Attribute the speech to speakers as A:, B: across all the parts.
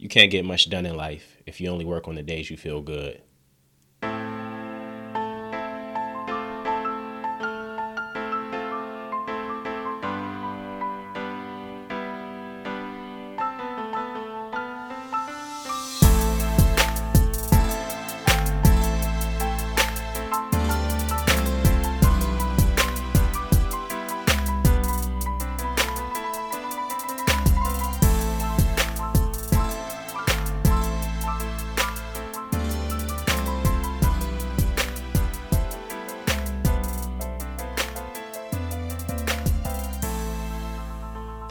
A: you can't get much done in life if you only work on the days you feel good.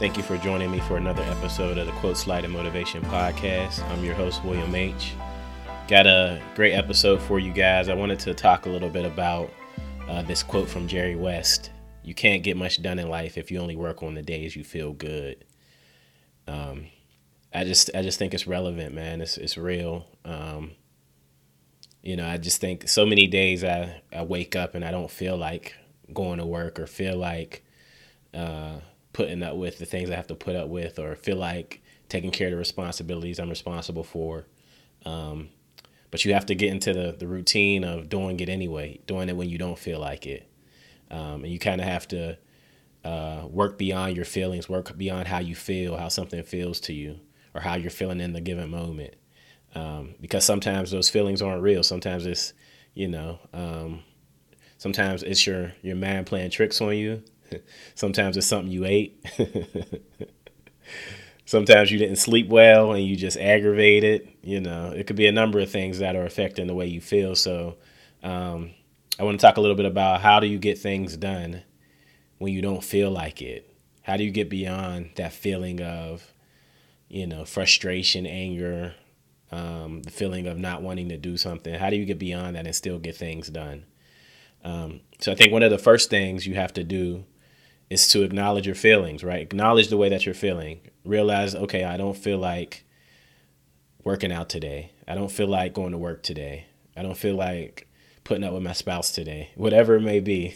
A: Thank you for joining me for another episode of the Quotes Light and Motivation Podcast. I'm your host, William H. Got a great episode for you guys. I wanted to talk a little bit about uh, this quote from Jerry West You can't get much done in life if you only work on the days you feel good. Um, I just I just think it's relevant, man. It's it's real. Um, you know, I just think so many days I, I wake up and I don't feel like going to work or feel like uh, putting up with the things I have to put up with or feel like taking care of the responsibilities I'm responsible for. Um, but you have to get into the, the routine of doing it anyway, doing it when you don't feel like it. Um, and you kind of have to uh, work beyond your feelings, work beyond how you feel, how something feels to you, or how you're feeling in the given moment. Um, because sometimes those feelings aren't real. Sometimes it's, you know, um, sometimes it's your your mind playing tricks on you. Sometimes it's something you ate. Sometimes you didn't sleep well and you just aggravated. You know, it could be a number of things that are affecting the way you feel. So, um, I want to talk a little bit about how do you get things done when you don't feel like it? How do you get beyond that feeling of, you know, frustration, anger, um, the feeling of not wanting to do something? How do you get beyond that and still get things done? Um, so I think one of the first things you have to do is to acknowledge your feelings, right? Acknowledge the way that you're feeling. Realize, okay, I don't feel like working out today. I don't feel like going to work today. I don't feel like putting up with my spouse today, whatever it may be.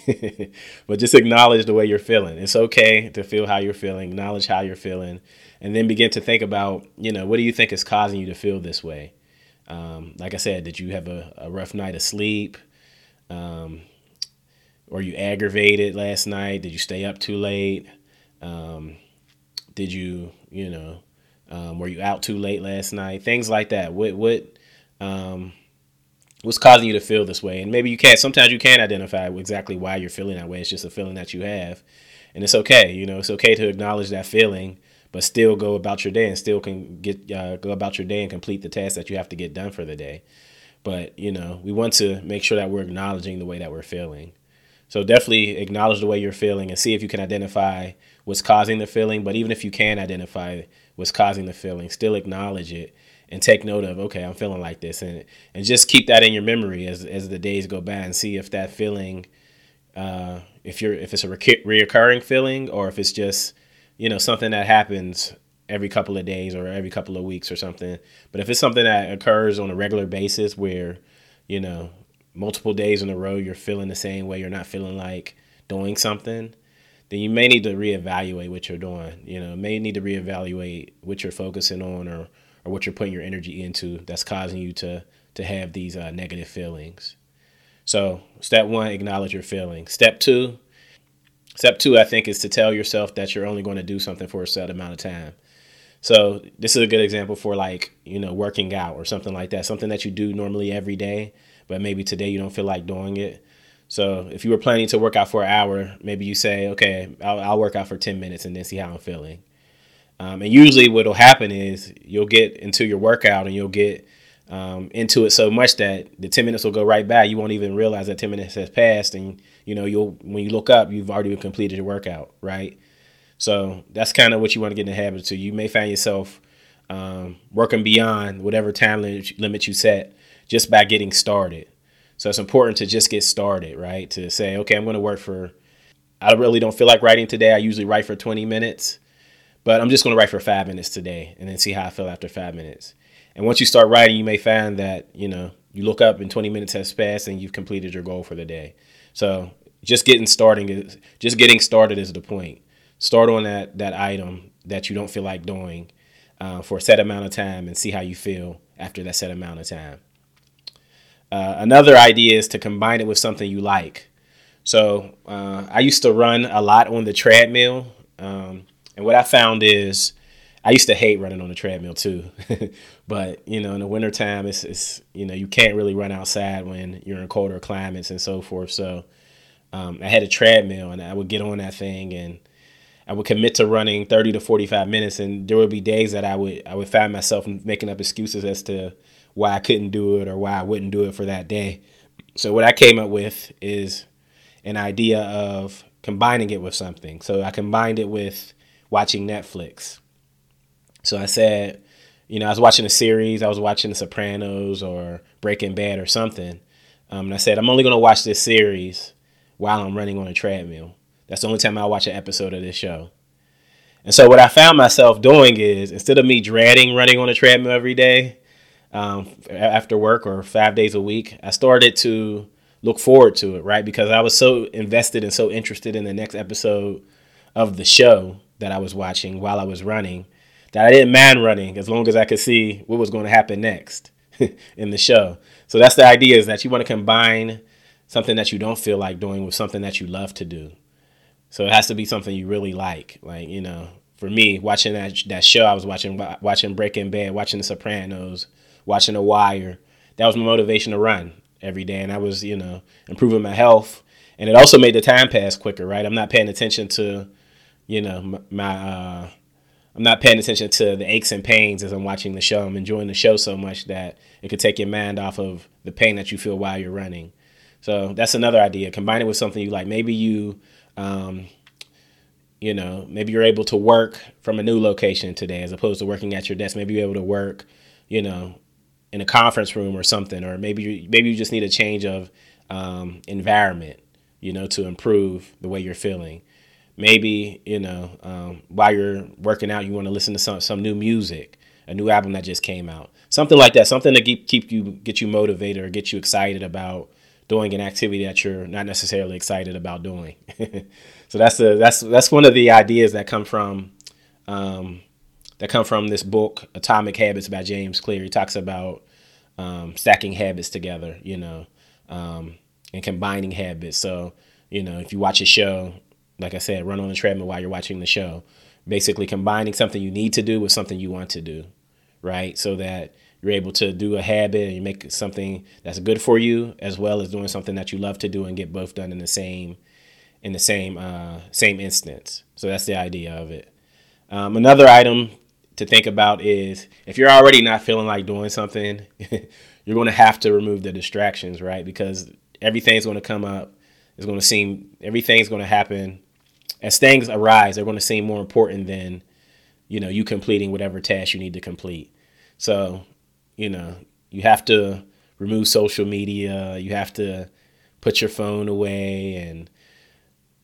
A: but just acknowledge the way you're feeling. It's okay to feel how you're feeling, acknowledge how you're feeling, and then begin to think about, you know, what do you think is causing you to feel this way? Um, like I said, did you have a, a rough night of sleep? Um, or you aggravated last night? Did you stay up too late? Um, did you, you know, um, were you out too late last night? Things like that. What what um, what's causing you to feel this way? And maybe you can't. Sometimes you can't identify exactly why you're feeling that way. It's just a feeling that you have, and it's okay. You know, it's okay to acknowledge that feeling, but still go about your day and still can get uh, go about your day and complete the tasks that you have to get done for the day. But you know, we want to make sure that we're acknowledging the way that we're feeling. So definitely acknowledge the way you're feeling and see if you can identify what's causing the feeling. But even if you can identify what's causing the feeling, still acknowledge it and take note of, okay, I'm feeling like this. And, and just keep that in your memory as, as the days go by and see if that feeling, uh, if you're, if it's a re- reoccurring feeling or if it's just, you know, something that happens every couple of days or every couple of weeks or something. But if it's something that occurs on a regular basis where, you know, multiple days in a row you're feeling the same way, you're not feeling like doing something, then you may need to reevaluate what you're doing. You know, may need to reevaluate what you're focusing on or or what you're putting your energy into that's causing you to to have these uh, negative feelings. So, step one, acknowledge your feelings. Step two, step two, I think, is to tell yourself that you're only going to do something for a set amount of time. So, this is a good example for like, you know, working out or something like that, something that you do normally every day but maybe today you don't feel like doing it. So if you were planning to work out for an hour, maybe you say, okay, I'll, I'll work out for 10 minutes and then see how I'm feeling. Um, and usually what'll happen is you'll get into your workout and you'll get um, into it so much that the 10 minutes will go right by. You won't even realize that 10 minutes has passed. And, you know, you'll, when you look up, you've already completed your workout, right? So that's kind of what you want to get in the habit to. You may find yourself um, working beyond whatever time limit you set just by getting started. So it's important to just get started, right? To say, okay, I'm going to work for, I really don't feel like writing today. I usually write for 20 minutes, but I'm just going to write for five minutes today and then see how I feel after five minutes. And once you start writing, you may find that, you know, you look up and 20 minutes has passed and you've completed your goal for the day. So just getting starting is just getting started is the point. Start on that that item that you don't feel like doing uh, for a set amount of time and see how you feel after that set amount of time. Uh, another idea is to combine it with something you like. So uh, I used to run a lot on the treadmill, um, and what I found is I used to hate running on the treadmill too. but you know, in the wintertime, it's, it's you know you can't really run outside when you're in colder climates and so forth. So um, I had a treadmill, and I would get on that thing and I would commit to running 30 to 45 minutes, and there would be days that I would I would find myself making up excuses as to why I couldn't do it or why I wouldn't do it for that day. So what I came up with is an idea of combining it with something. So I combined it with watching Netflix. So I said, you know, I was watching a series, I was watching The Sopranos or Breaking Bad or something. Um, and I said, I'm only going to watch this series while I'm running on a treadmill. That's the only time I'll watch an episode of this show. And so what I found myself doing is instead of me dreading running on a treadmill every day um, after work or five days a week, I started to look forward to it, right? Because I was so invested and so interested in the next episode of the show that I was watching while I was running that I didn't mind running as long as I could see what was going to happen next in the show. So that's the idea is that you want to combine something that you don't feel like doing with something that you love to do. So it has to be something you really like. Like, you know, for me, watching that that show I was watching watching Breaking Bad, watching The Sopranos, watching The Wire, that was my motivation to run every day and I was, you know, improving my health and it also made the time pass quicker, right? I'm not paying attention to, you know, my uh I'm not paying attention to the aches and pains as I'm watching the show. I'm enjoying the show so much that it could take your mind off of the pain that you feel while you're running. So that's another idea. Combine it with something you like. Maybe you um, you know, maybe you're able to work from a new location today as opposed to working at your desk. Maybe you're able to work, you know, in a conference room or something, or maybe you, maybe you just need a change of um, environment, you know, to improve the way you're feeling. Maybe you know um, while you're working out, you want to listen to some some new music, a new album that just came out, something like that, something to keep keep you get you motivated or get you excited about doing an activity that you're not necessarily excited about doing. so that's the that's that's one of the ideas that come from um, that come from this book, Atomic Habits by James Clear. He talks about um, stacking habits together, you know, um, and combining habits. So you know, if you watch a show, like I said, run on the treadmill while you're watching the show. Basically, combining something you need to do with something you want to do, right? So that you're able to do a habit and you make something that's good for you as well as doing something that you love to do and get both done in the same in the same uh, same instance so that's the idea of it um, another item to think about is if you're already not feeling like doing something you're going to have to remove the distractions right? Because everything's going to come up. It's going to seem everything's going to happen. As things arise they're going to seem more important than you know you completing whatever task you need to complete. So you know, you have to remove social media, you have to put your phone away and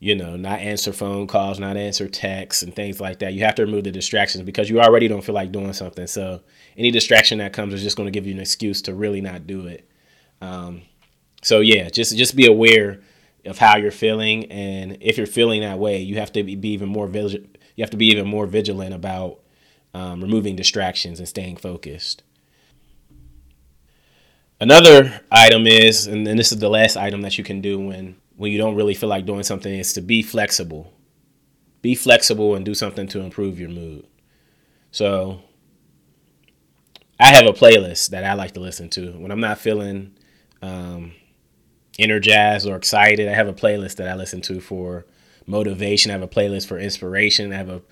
A: you know, not answer phone calls, not answer texts and things like that. You have to remove the distractions because you already don't feel like doing something. So any distraction that comes is just going to give you an excuse to really not do it. Um, so yeah, just just be aware of how you're feeling, and if you're feeling that way, you have to be, even more. You have to be even more vigilant about um, removing distractions and staying focused. Another item is, and this is the last item that you can do when when you don't really feel like doing something, is to be flexible. Be flexible and do something to improve your mood. So I have a playlist that I like to listen to when I'm not feeling um, energized or excited. I have a playlist that I listen to for motivation. I have a playlist for inspiration. I have a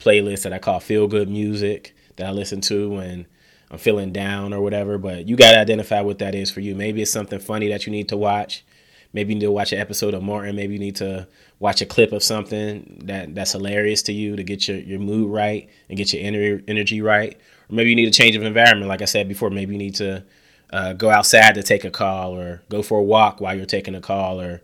A: playlist that I call feel good music that I listen to when I'm feeling down or whatever, but you got to identify what that is for you. Maybe it's something funny that you need to watch. Maybe you need to watch an episode of Martin. Maybe you need to watch a clip of something that that's hilarious to you to get your, your mood right and get your energy energy right. Or maybe you need a change of environment. Like I said before, maybe you need to uh, go outside to take a call or go for a walk while you're taking a call or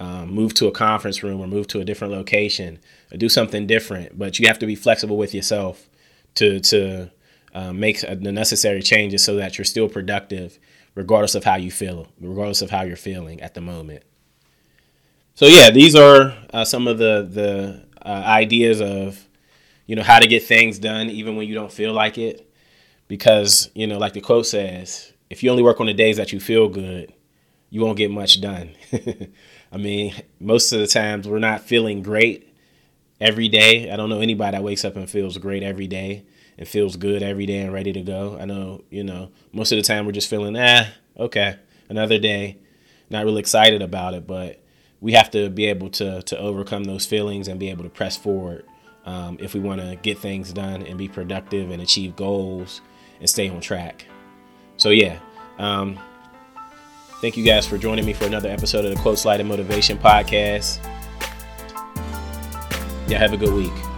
A: um, move to a conference room or move to a different location or do something different. But you have to be flexible with yourself to to uh, make the necessary changes so that you're still productive, regardless of how you feel, regardless of how you're feeling at the moment. So yeah, these are uh, some of the the uh, ideas of you know, how to get things done even when you don't feel like it. Because, you know, like the quote says, if you only work on the days that you feel good, you won't get much done. I mean, most of the times we're not feeling great every day. I don't know anybody that wakes up and feels great every day and feels good every day and ready to go. I know, you know, most of the time we're just feeling, ah, okay, another day, not really excited about it, but we have to be able to to overcome those feelings and be able to press forward um, if we want to get things done and be productive and achieve goals and stay on track. So yeah, um, thank you guys for joining me for another episode of the Quotes Light and Motivation podcast. Yeah, have a good week.